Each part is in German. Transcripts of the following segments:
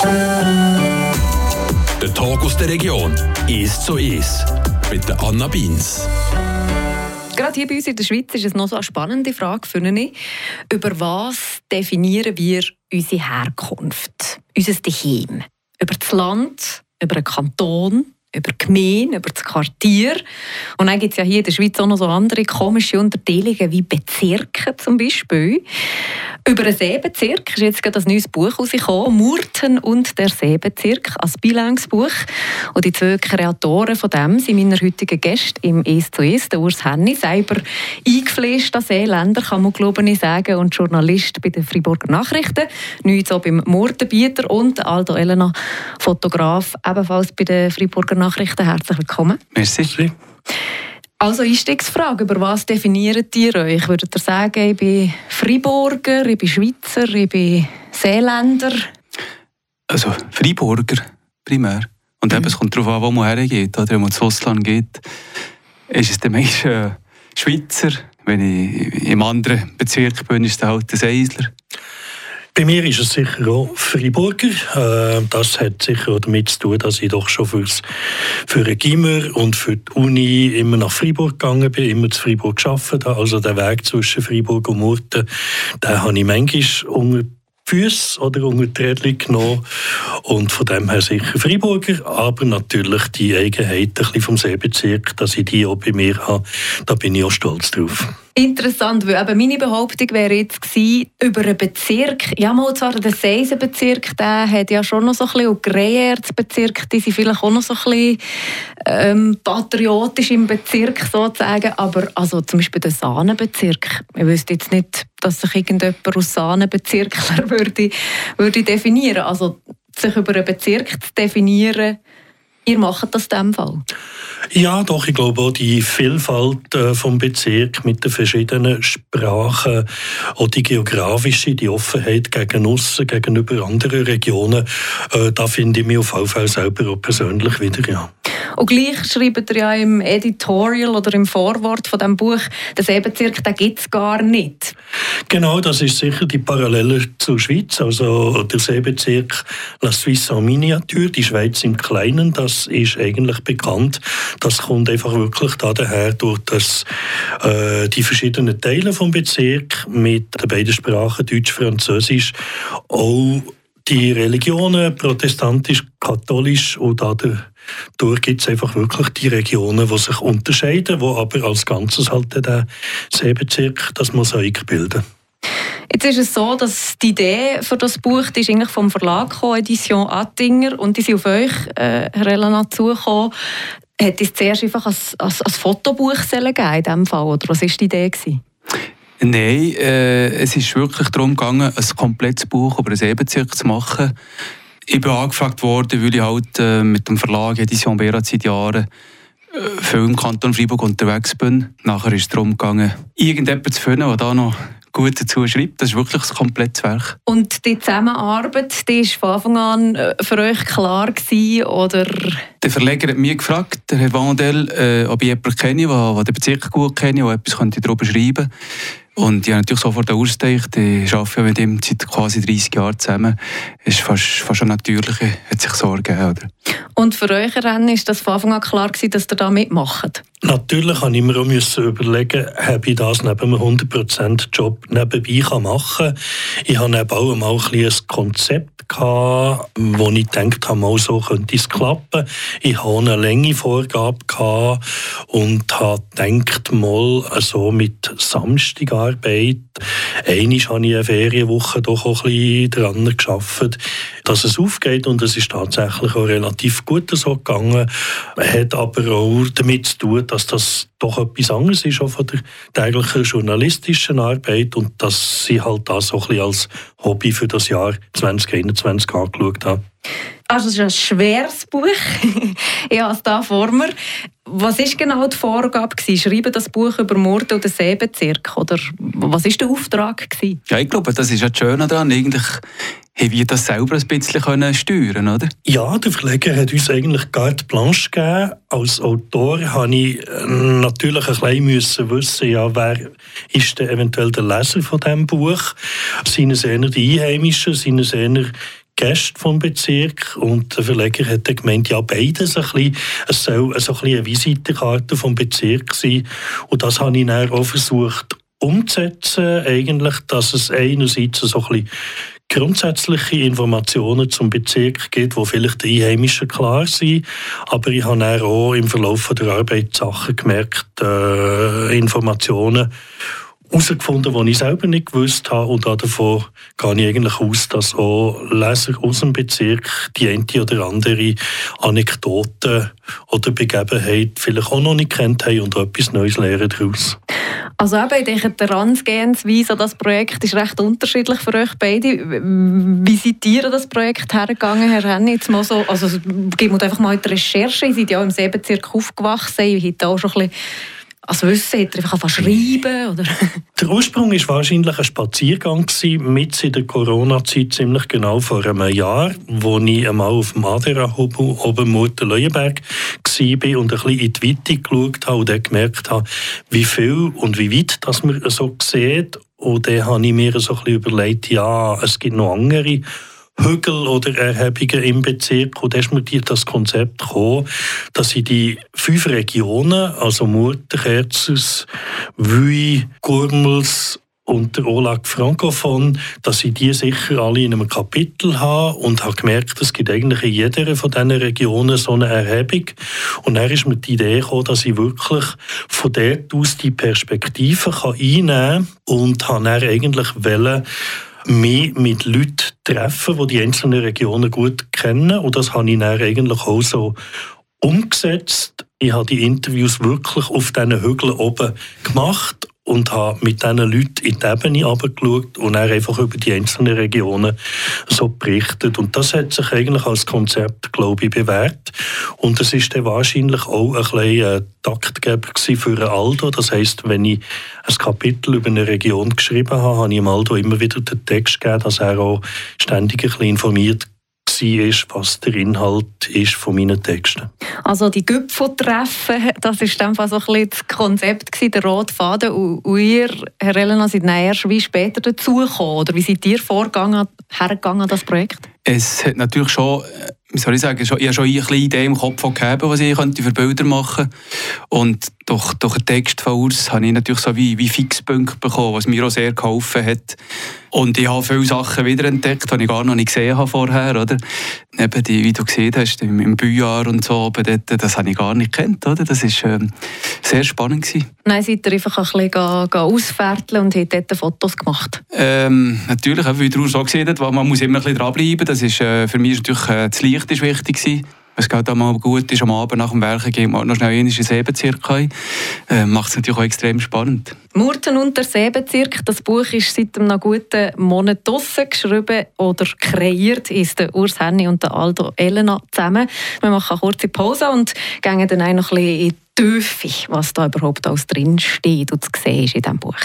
Der Tag aus der Region ist so ist mit der Anna Beins. Gerade hier bei uns in der Schweiz ist es noch so eine spannende Frage, finde ich. Über was definieren wir unsere Herkunft, unser Daheim? Über das Land, über einen Kanton, über die Gemeinde, über das Quartier. Und dann gibt es ja hier in der Schweiz auch noch so andere komische Unterteilungen wie Bezirke zum Beispiel. Über einen Seebezirk ist jetzt gerade ein neues Buch rausgekommen, «Murten und der Seebezirk», als Bilangsbuch. Und die zwei Kreatoren von dem sind meine heutigen Gäste im «Es zu Es», der Urs Henny, selber eingefleischter Seeländer, kann man glaube ich sagen, und Journalist bei den Friburger Nachrichten, nichts auch beim Murtenbieter und Aldo Elena, Fotograf, ebenfalls bei den Friburger Nachrichten. Herzlich willkommen. Merci. Also Einstiegsfrage, über was definiert ihr euch? Würdet ihr sagen, ich bin Freiburger, ich bin Schweizer, ich bin Seeländer? Also Freiburger primär. Und mhm. eben, es kommt darauf an, wo man hergeht. Oder wenn man ins Ausland geht, ist es der meiste äh, Schweizer. Wenn ich im anderen Bezirk bin, ist es halt der Seisler. Bei mir ist es sicher auch Freiburger. Äh, das hat sicher auch damit zu tun, dass ich doch schon fürs, für ein Gimmer und für die Uni immer nach Freiburg gegangen bin, immer zu Freiburg gearbeitet habe. Also der Weg zwischen Freiburg und Murten, den habe ich manchmal unter Füße oder unter die Rädchen genommen. Und von dem her sicher Freiburger, aber natürlich die Eigenheiten vom Seebezirk, dass ich die auch bei mir habe, da bin ich auch stolz drauf. Interessant, weil eben meine Behauptung wäre jetzt gewesen, über einen Bezirk, ja mal zwar der Seisenbezirk, der hat ja schon noch so ein bisschen, und Greyerz-Bezirk, die sind vielleicht auch noch so ein bisschen ähm, patriotisch im Bezirk sozusagen, aber also zum Beispiel der Sahnenbezirk, ich wüsste jetzt nicht, dass sich irgendjemand aus Sahnenbezirkler würde, würde definieren, also sich über einen Bezirk zu definieren, ihr macht das in diesem Fall? Ja, doch, ich glaube auch die Vielfalt äh, vom Bezirk mit den verschiedenen Sprachen, auch die geografische, die Offenheit gegen aussen, gegenüber anderen Regionen, äh, da finde ich mich auf jeden Fall selber auch persönlich wieder, ja. Und gleich schreibt er ja im Editorial oder im Vorwort von dem Buch, der Seebezirk, den gibt es gar nicht. Genau, das ist sicher die Parallele zur Schweiz. Also der Seebezirk La Suisse en Miniature, die Schweiz im Kleinen, das ist eigentlich bekannt. Das kommt einfach wirklich daher durch das, äh, die verschiedenen Teile vom Bezirk mit den beiden Sprachen Deutsch, Französisch auch die Religionen, protestantisch, katholisch und dadurch gibt es einfach wirklich die Regionen, die sich unterscheiden, die aber als Ganzes halt den Seebezirk das Mosaik bilden. Jetzt ist es so, dass die Idee für das Buch die ist eigentlich vom Verlag gekommen, Edition Attinger, und die sind auf euch, äh, Herr Elena, zugekommen. Hätte es zuerst einfach als, als, als Fotobuch geben in diesem Fall, oder was war die Idee? Gewesen? Nein, äh, es ist wirklich darum gegangen, ein komplettes Buch über den Seebezirk zu machen. Ich bin angefragt worden, weil ich halt äh, mit dem Verlag Edition Bera seit Jahren äh, viel im Kanton Freiburg unterwegs bin. Nachher ist es darum gegangen, irgendjemanden zu finden, der da noch gut dazu schreibt. Das ist wirklich ein komplettes Werk. Und die Zusammenarbeit, die war von Anfang an äh, für euch klar gewesen, oder? Der Verleger hat mich gefragt, der Herr Vandel, äh, ob ich jemanden kenne, der, der den Bezirk gut kenne, der etwas darüber schreiben könnte. Und ich habe natürlich sofort ausgedacht, ich arbeite mit ihm seit quasi 30 Jahren zusammen. Es ist fast, fast ein natürlicher, hat sich so ergeben. Oder? Und für euch Rennen ist das von Anfang an klar gewesen, dass ihr da mitmacht? Natürlich habe ich mir auch überlegen, ob ich das neben einem 100% Job nebenbei machen kann. Ich habe eben auch mal ein, ein Konzept gehabt, wo ich gedacht habe, mal so könnte es klappen. Ich habe eine Länge Vorgabe gehabt und habe gedacht, mal so mit Samstagabend Arbeit. Einmal habe ich eine Ferienwoche doch auch ein bisschen daran geschafft, dass es aufgeht und es ist tatsächlich auch relativ gut so gegangen. Hat aber auch damit zu tun, dass das doch etwas anderes ist auch von der täglichen journalistischen Arbeit und dass sie halt das so ein bisschen als Hobby für das Jahr 2021 angeschaut haben. Also es ist ein schweres Buch. ich hier vor mir. Was war genau die Vorgabe? Schreiben das Buch über Mord oder Seebezirk? Oder was war der Auftrag? Gewesen? Ja, ich glaube, das ist ja das Schöne daran. Eigentlich haben wir das selber ein bisschen können steuern oder? Ja, der Verleger hat uns eigentlich carte blanche gegeben. Als Autor musste ich äh, natürlich ein bisschen wissen, ja, wer ist denn eventuell der Leser von diesem Buch? Sind es eher die Einheimischen? Sind es eher Gäste vom Bezirk und der Verleger hat gemeint, ja beides ein bisschen, es soll so ein bisschen eine Visitenkarte vom Bezirk sein und das habe ich dann auch versucht umzusetzen, eigentlich, dass es einerseits so ein bisschen grundsätzliche Informationen zum Bezirk gibt, wo vielleicht die Einheimischen klar sind. Aber ich habe auch im Verlauf der Arbeit Sachen gemerkt, äh, Informationen herausgefunden, die ich selber nicht gewusst habe. Und davon gehe ich eigentlich aus, dass auch Leser aus dem Bezirk die eine oder andere Anekdote oder Begebenheit vielleicht auch noch nicht kennt haben und etwas Neues lernen daraus. Also eben, ich denke, die Herangehensweise an das Projekt ist recht unterschiedlich für euch beide. Wie seid ihr das Projekt hergegangen, Herr Henny? Jetzt mal so, also geben wir einfach mal die Recherche. Ihr seid ja im Seebezirk aufgewachsen. Ihr habt auch schon ein bisschen als Wissen hat er einfach schreiben oder? Der Ursprung war wahrscheinlich ein Spaziergang mit in der Corona-Zeit, ziemlich genau vor einem Jahr, wo ich einmal auf dem Adera-Hubel oben Mutter-Leuenberg war und ein bisschen in die Weite geschaut habe und dann gemerkt habe, wie viel und wie weit das man so sieht. Und dann habe ich mir so ein bisschen überlegt, ja, es gibt noch andere Hügel oder Erhebungen im Bezirk. Und ist mir das Konzept gekommen, dass ich die fünf Regionen, also Murten, Kerzers, Wui, Gurmels und der Olag Francophon, dass ich die sicher alle in einem Kapitel habe und habe gemerkt, es gibt eigentlich in jeder von diesen Regionen so eine Erhebung. Und dann ist mir die Idee gekommen, dass ich wirklich von dort aus die Perspektive einnehmen kann und habe dann eigentlich wollen, mich mit Leuten treffen, die die einzelnen Regionen gut kennen. Und das habe ich dann eigentlich auch so umgesetzt. Ich habe die Interviews wirklich auf diesen Hügeln oben gemacht und habe mit diesen Leuten in die Ebene runtergeschaut und dann einfach über die einzelnen Regionen so berichtet. Und das hat sich eigentlich als Konzept, glaube ich, bewährt. Und es ist dann wahrscheinlich auch ein bisschen Taktgeber für Aldo. Das heißt, wenn ich ein Kapitel über eine Region geschrieben habe, habe ich Aldo immer wieder den Text gegeben, dass er auch ständig ein bisschen informiert war, was der Inhalt ist von meinen Texten. Also die Gipfeltreffen, das ist dann so ein bisschen das Konzept der rote Faden. Und ihr, Herr Elena, seid erst wie später dazugekommen? Oder wie seid ihr vorgegangen, hergegangen an das Projekt? Es hat natürlich schon wie soll ich sagen, ich habe schon eine kleine Idee im Kopf gehabt, was ich für Bilder machen könnte. Und durch, durch den Text von Urs habe ich natürlich so wie, wie Fixpunkte bekommen, was mir auch sehr geholfen hat. Und ich habe viele Sachen wiederentdeckt, die ich gar noch nicht gesehen habe vorher. Oder? Eben die, wie du gesehen hast, im, im Büjahr und so, dort, das habe ich gar nicht kennt. Oder? Das war ähm, sehr spannend. Gewesen. Nein, seid ihr einfach ein bisschen ga, ga ausfärteln und habt dort Fotos gemacht? Ähm, natürlich, wie du auch gesehen hast, man muss immer ein bisschen dranbleiben. Das ist, äh, für mich ist natürlich äh, das Licht ist wichtig gewesen es geht auch mal gut ist, am Abend nach dem Werken geht man noch schnell in den Seebezirk. Äh, Macht es natürlich auch extrem spannend. Murten und der Seebezirk, das Buch ist seit einem guten Monat draussen geschrieben oder kreiert, ist der Urs Henni und der Aldo Elena zusammen. Wir machen eine kurze Pause und gehen dann auch noch ein bisschen in die Tiefe, was da überhaupt alles drin steht und zu sehen ist in diesem Buch.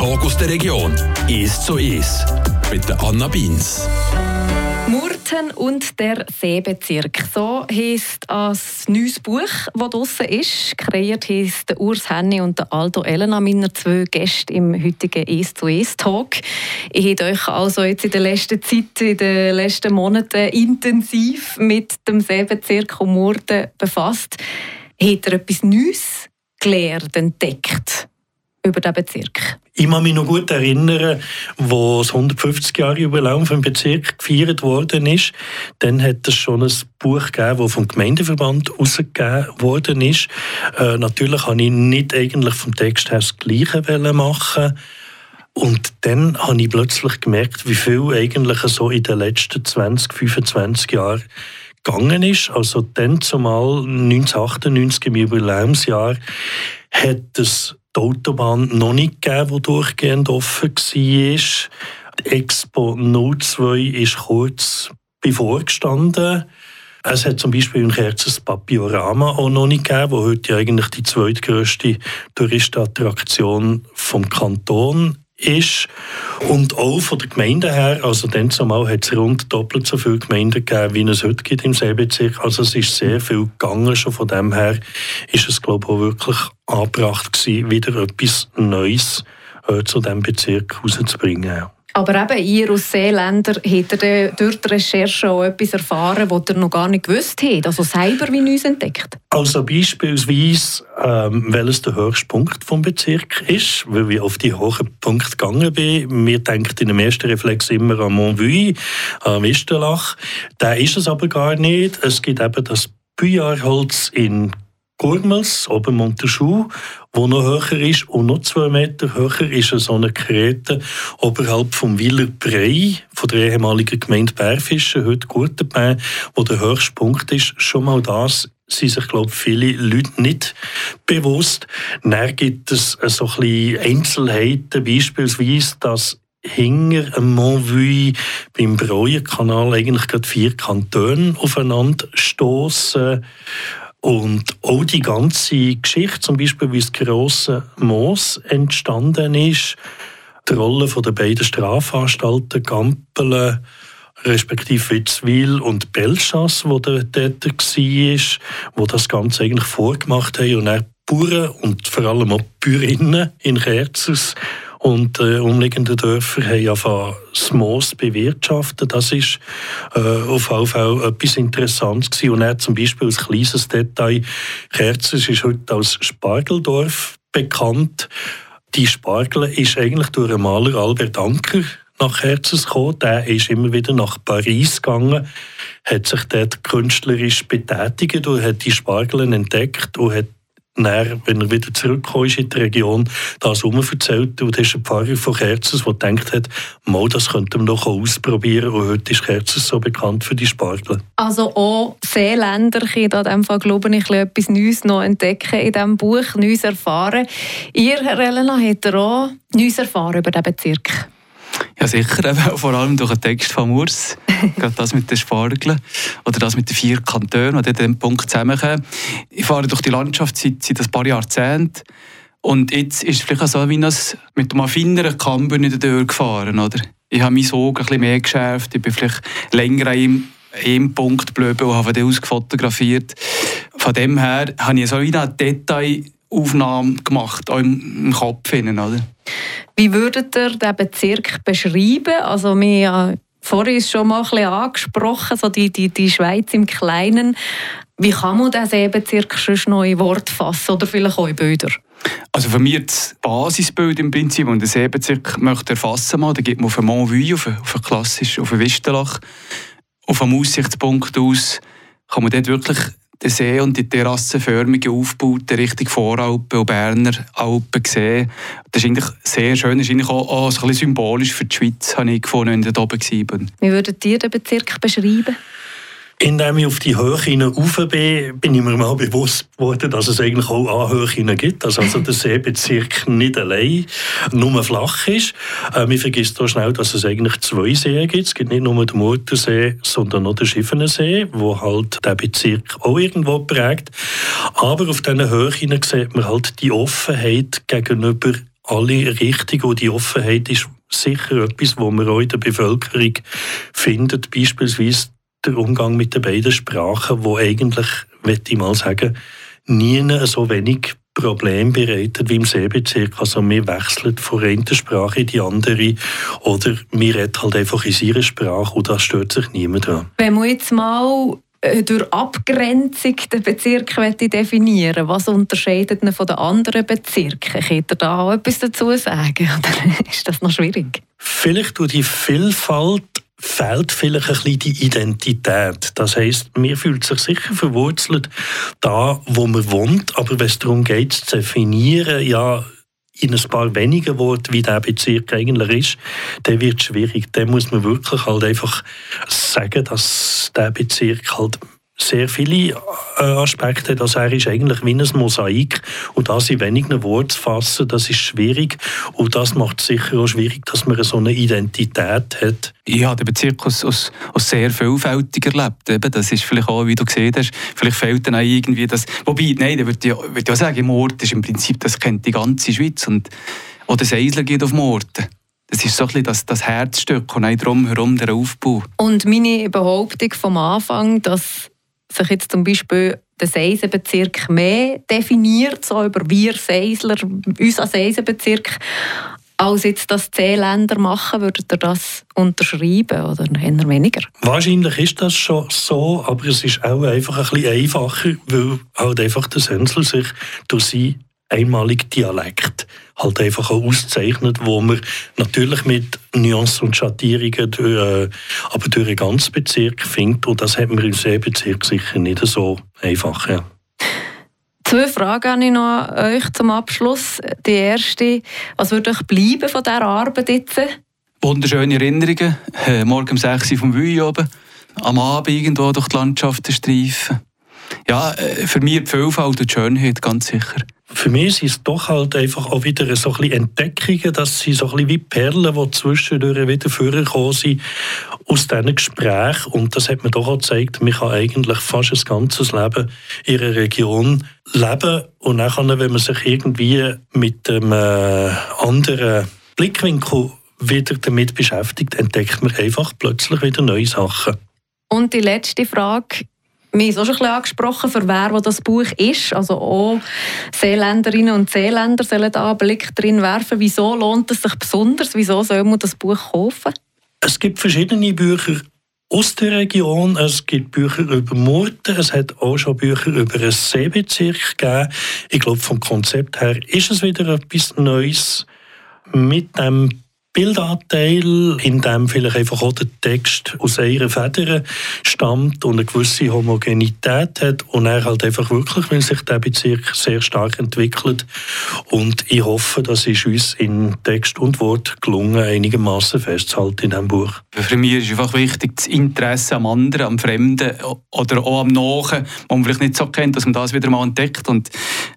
Talk aus der Region. Ist so ist. Mit der Anna Beins. Murten und der Seebezirk. So heisst ein neues Buch, das draussen ist. Kreiert heisst Urs Henni und Aldo Elena, meine zwei Gäste im heutigen «Es zu Es Talk». Ich habe euch also jetzt in der letzten Zeit, in den letzten Monaten intensiv mit dem Seebezirk und Murten befasst. Habt ihr etwas Neues gelernt, entdeckt über diesen Bezirk? Ich kann mich noch gut erinnern, wo das 150 Jahre Jubiläum vom Bezirk gefeiert worden ist. Dann hat es schon ein Buch gegeben, das vom Gemeindeverband herausgegeben worden ist. Äh, natürlich habe ich nicht eigentlich vom Text her das Gleiche machen und dann habe ich plötzlich gemerkt, wie viel eigentlich so in den letzten 20, 25 Jahren gegangen ist. Also dann zumal 1998 im Jubiläumsjahr hat es die Autobahn noch nicht gegeben, die durchgehend offen war. Die Expo 02 ist kurz bevor gestanden. Es hat zum Beispiel in Kerz Papiorama auch noch nicht gegeben, wo heute eigentlich die zweitgrößte Touristenattraktion vom Kanton ist. Und auch von der Gemeinde her, also dann zumal hat es rund doppelt so viele Gemeinden gegeben, wie es heute gibt im Seebezirk. Also es ist sehr viel gegangen. Schon von dem her ist es, glaube ich, auch wirklich angebracht gewesen, wieder etwas Neues äh, zu diesem Bezirk herauszubringen. Aber eben, ihr als Seeländer habt ihr durch die Recherche auch etwas erfahren, was ihr noch gar nicht gewusst habt, also selber wie Neues entdeckt? Also beispielsweise, ähm, welches der höchste Punkt vom Bezirk ist, weil ich auf die hohen Punkte gegangen bin. Wir denken in dem ersten Reflex immer an Montvue, am Isterlach. Da ist es aber gar nicht. Es gibt eben das Büjarholz in Gurmels, oben Monteschuh, wo noch höher ist und noch zwei Meter höher ist so eine Krete oberhalb vom Wieler Brei, von der ehemaligen Gemeinde Bärfischen, heute Gurtenbein, wo der höchste Punkt ist. Schon mal das sind sich, glaube ich, viele Leute nicht bewusst. Dann gibt es so ein bisschen Einzelheiten, beispielsweise, dass hinter dem Montvue beim Breuenkanal eigentlich gerade vier Kantone aufeinander stoßen. Und auch die ganze Geschichte, zum Beispiel wie das grosse Moos entstanden ist, die Rolle der beiden Strafanstalten Gampelen respektive Witzwil und Belchas, wo der Täter war, wo das Ganze eigentlich vorgemacht haben. Und dann Bauern und vor allem auch Bäuerinnen in Kerzers und äh, umliegende Dörfer haben angefangen, das Moos bewirtschaften. Das ist äh, auf jeden Fall etwas Interessantes gewesen. Und er zum Beispiel als kleines Detail, Kerzers ist heute als Spargeldorf bekannt. Die Spargel ist eigentlich durch den Maler Albert Anker nach Kerzers gekommen. Der ist immer wieder nach Paris gegangen, hat sich dort künstlerisch betätigt und hat die Spargeln entdeckt und hat dann, wenn er wieder zurückgekommen ist in die Region, das erzählt. Und das ist ein Pfarrer von Kerzers, der gedacht hat, mal, das könnten wir noch ausprobieren. Und heute ist Kerzers so bekannt für die Spargel. Also auch Seeländer können in diesem Fall, glaube ich, etwas Neues noch entdecken in diesem Buch, Neues erfahren. Ihr, Herr Elena, habt ihr auch Neues erfahren über diesen Bezirk? Ja, sicher, eben, vor allem durch den Text von Urs. Gerade das mit den Spargeln oder das mit den vier Kantonen, die an diesem Punkt zusammenkommen. Ich fahre durch die Landschaft seit, seit ein paar Jahrzehnten. Und jetzt ist es vielleicht so, wie das mit einem affineren Kamber in der Tür gefahren. Oder? Ich habe mein Auge ein bisschen mehr geschärft. Ich bin vielleicht länger an einem, Punkt geblieben und habe von dem aus fotografiert. Von dem her habe ich so eine Detailaufnahme gemacht, auch im, im Kopf. oder? Wie würdet ihr den Bezirk beschreiben? Also wir vorhin ist schon mal ein bisschen angesprochen, so die, die, die Schweiz im Kleinen. Wie kann man diesen Seebezirk schon noch in Wort fassen oder vielleicht auch in Bilder? Also für mich das Basisbild im Prinzip und den Seebezirk möchte erfassen mal, da geht man auf Montvue, auf ein, auf ein klassisch, auf ein Wistelach, auf einem Aussichtspunkt aus, kann man dort wirklich den See und die terrassenförmige Aufbauten Richtung Voralpen und Berner Alpen gesehen. Das ist eigentlich sehr schön, das ist eigentlich auch, auch ein bisschen symbolisch für die Schweiz, habe ich gefunden, wenn ich da oben war. Wie würdet ihr den Bezirk beschreiben? Indem ich auf die Höhe rauf bin, bin ich mir mal bewusst geworden, dass es eigentlich auch Anhöhen gibt. Also, also der Seebezirk nicht allein nur flach ist. Äh, man vergisst auch schnell, dass es eigentlich zwei Seen gibt. Es gibt nicht nur den Murtersee, sondern auch den Schiffenersee, wo halt der Bezirk auch irgendwo prägt. Aber auf diesen Höhen sieht man halt die Offenheit gegenüber alle richtig und die Offenheit ist sicher etwas, wo man auch in der Bevölkerung findet, beispielsweise der Umgang mit den beiden Sprachen, wo eigentlich, möchte ich mal sagen, nie so wenig Problem bereitet wie im Seebezirk. Also wir wechseln von einer Sprache in die andere oder wir reden halt einfach in ihrer Sprache und da stört sich niemand dran. Wenn wir jetzt mal äh, durch Abgrenzung den Bezirk definieren Was unterscheidet ihn von den anderen Bezirken? Könnt ihr da auch etwas dazu sagen? Oder ist das noch schwierig? Vielleicht durch die Vielfalt fehlt vielleicht ein bisschen die Identität. Das heißt, mir fühlt sich sicher verwurzelt da, wo man wohnt, aber wenn es darum geht, zu definieren, ja, in ein paar wenigen Worten, wie der Bezirk eigentlich ist, dann wird es schwierig. Dann muss man wirklich halt einfach sagen, dass der Bezirk halt sehr viele äh, Aspekte. Das er ist eigentlich wie ein Mosaik und das in wenigen Worten zu fassen, das ist schwierig und das macht es sicher auch schwierig, dass man so eine Identität hat. Ich habe den Bezirk als, als, als sehr vielfältig erlebt. Eben, das ist vielleicht auch, wie du gesehen hast, vielleicht fehlt dann auch irgendwie das, wobei, nein, da würde ich, würd ich auch sagen, im Ort ist im Prinzip, das kennt die ganze Schweiz und auch das Eisler geht auf Morten. Das ist so ein bisschen das, das Herzstück und auch drumherum der Aufbau. Und meine Behauptung vom Anfang, dass sich jetzt zum Beispiel der Seisenbezirk mehr definiert, so über wir Seisler, uns als Seisenbezirk, als jetzt das Zehländer machen, würdet ihr das unterschreiben oder eher weniger? Wahrscheinlich ist das schon so, aber es ist auch einfach ein bisschen einfacher, weil halt einfach der Sensel sich durch seinen einmaligen Dialekt halt einfach auch auszeichnet, wo man natürlich mit Nuancen und Schattierungen durch, äh, aber durch einen ganzen Bezirk findet. Und das hat man im Seebezirk sicher nicht so einfach. Ja. Zwei Fragen habe ich noch an euch zum Abschluss. Die erste, was würde euch bleiben von dieser Arbeit jetzt? Wunderschöne Erinnerungen. Äh, morgen um 6 Uhr vom Wui oben. Am Abend irgendwo durch die Landschaften streifen. Ja, äh, für mich die Vielfalt und die Schönheit, ganz sicher für mich sind es doch halt einfach auch wieder so ein bisschen Entdeckungen, dass sie so ein bisschen wie Perlen, die zwischendurch wieder vorgekommen sind aus diesen Gesprächen. Und das hat mir doch auch gezeigt, man kann eigentlich fast ein ganzes Leben in einer Region leben. Und dann, wenn man sich irgendwie mit einem äh, anderen Blickwinkel wieder damit beschäftigt, entdeckt man einfach plötzlich wieder neue Sachen. Und die letzte Frage, wir haben es auch schon angesprochen, für wer das Buch ist. Also auch Seeländerinnen und Seeländer sollen da einen Blick drin werfen. Wieso lohnt es sich besonders? Wieso soll man das Buch kaufen? Es gibt verschiedene Bücher aus der Region. Es gibt Bücher über Murten. Es hat auch schon Bücher über einen Seebezirk gegeben. Ich glaube, vom Konzept her ist es wieder etwas Neues. Mit dem Bildanteil, in dem vielleicht einfach auch der Text aus einer Feder stammt und eine gewisse Homogenität hat und er halt einfach wirklich, weil sich der Bezirk sehr stark entwickelt und ich hoffe, das ist uns in Text und Wort gelungen, einigermaßen festzuhalten in diesem Buch. Für mich ist einfach wichtig, das Interesse am anderen, am Fremden oder auch am Nachen, wo man vielleicht nicht so kennt, dass man das wieder mal entdeckt und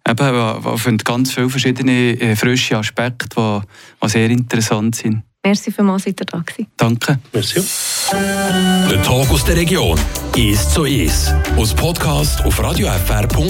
eben, ich finde ganz viele verschiedene äh, frische Aspekte, die sehr interessant sind. Merci vielmals, seid ihr da gewesen. Danke. Merci. Der Tag aus der Region ist so ist. Aus Podcast auf radiofr.ch.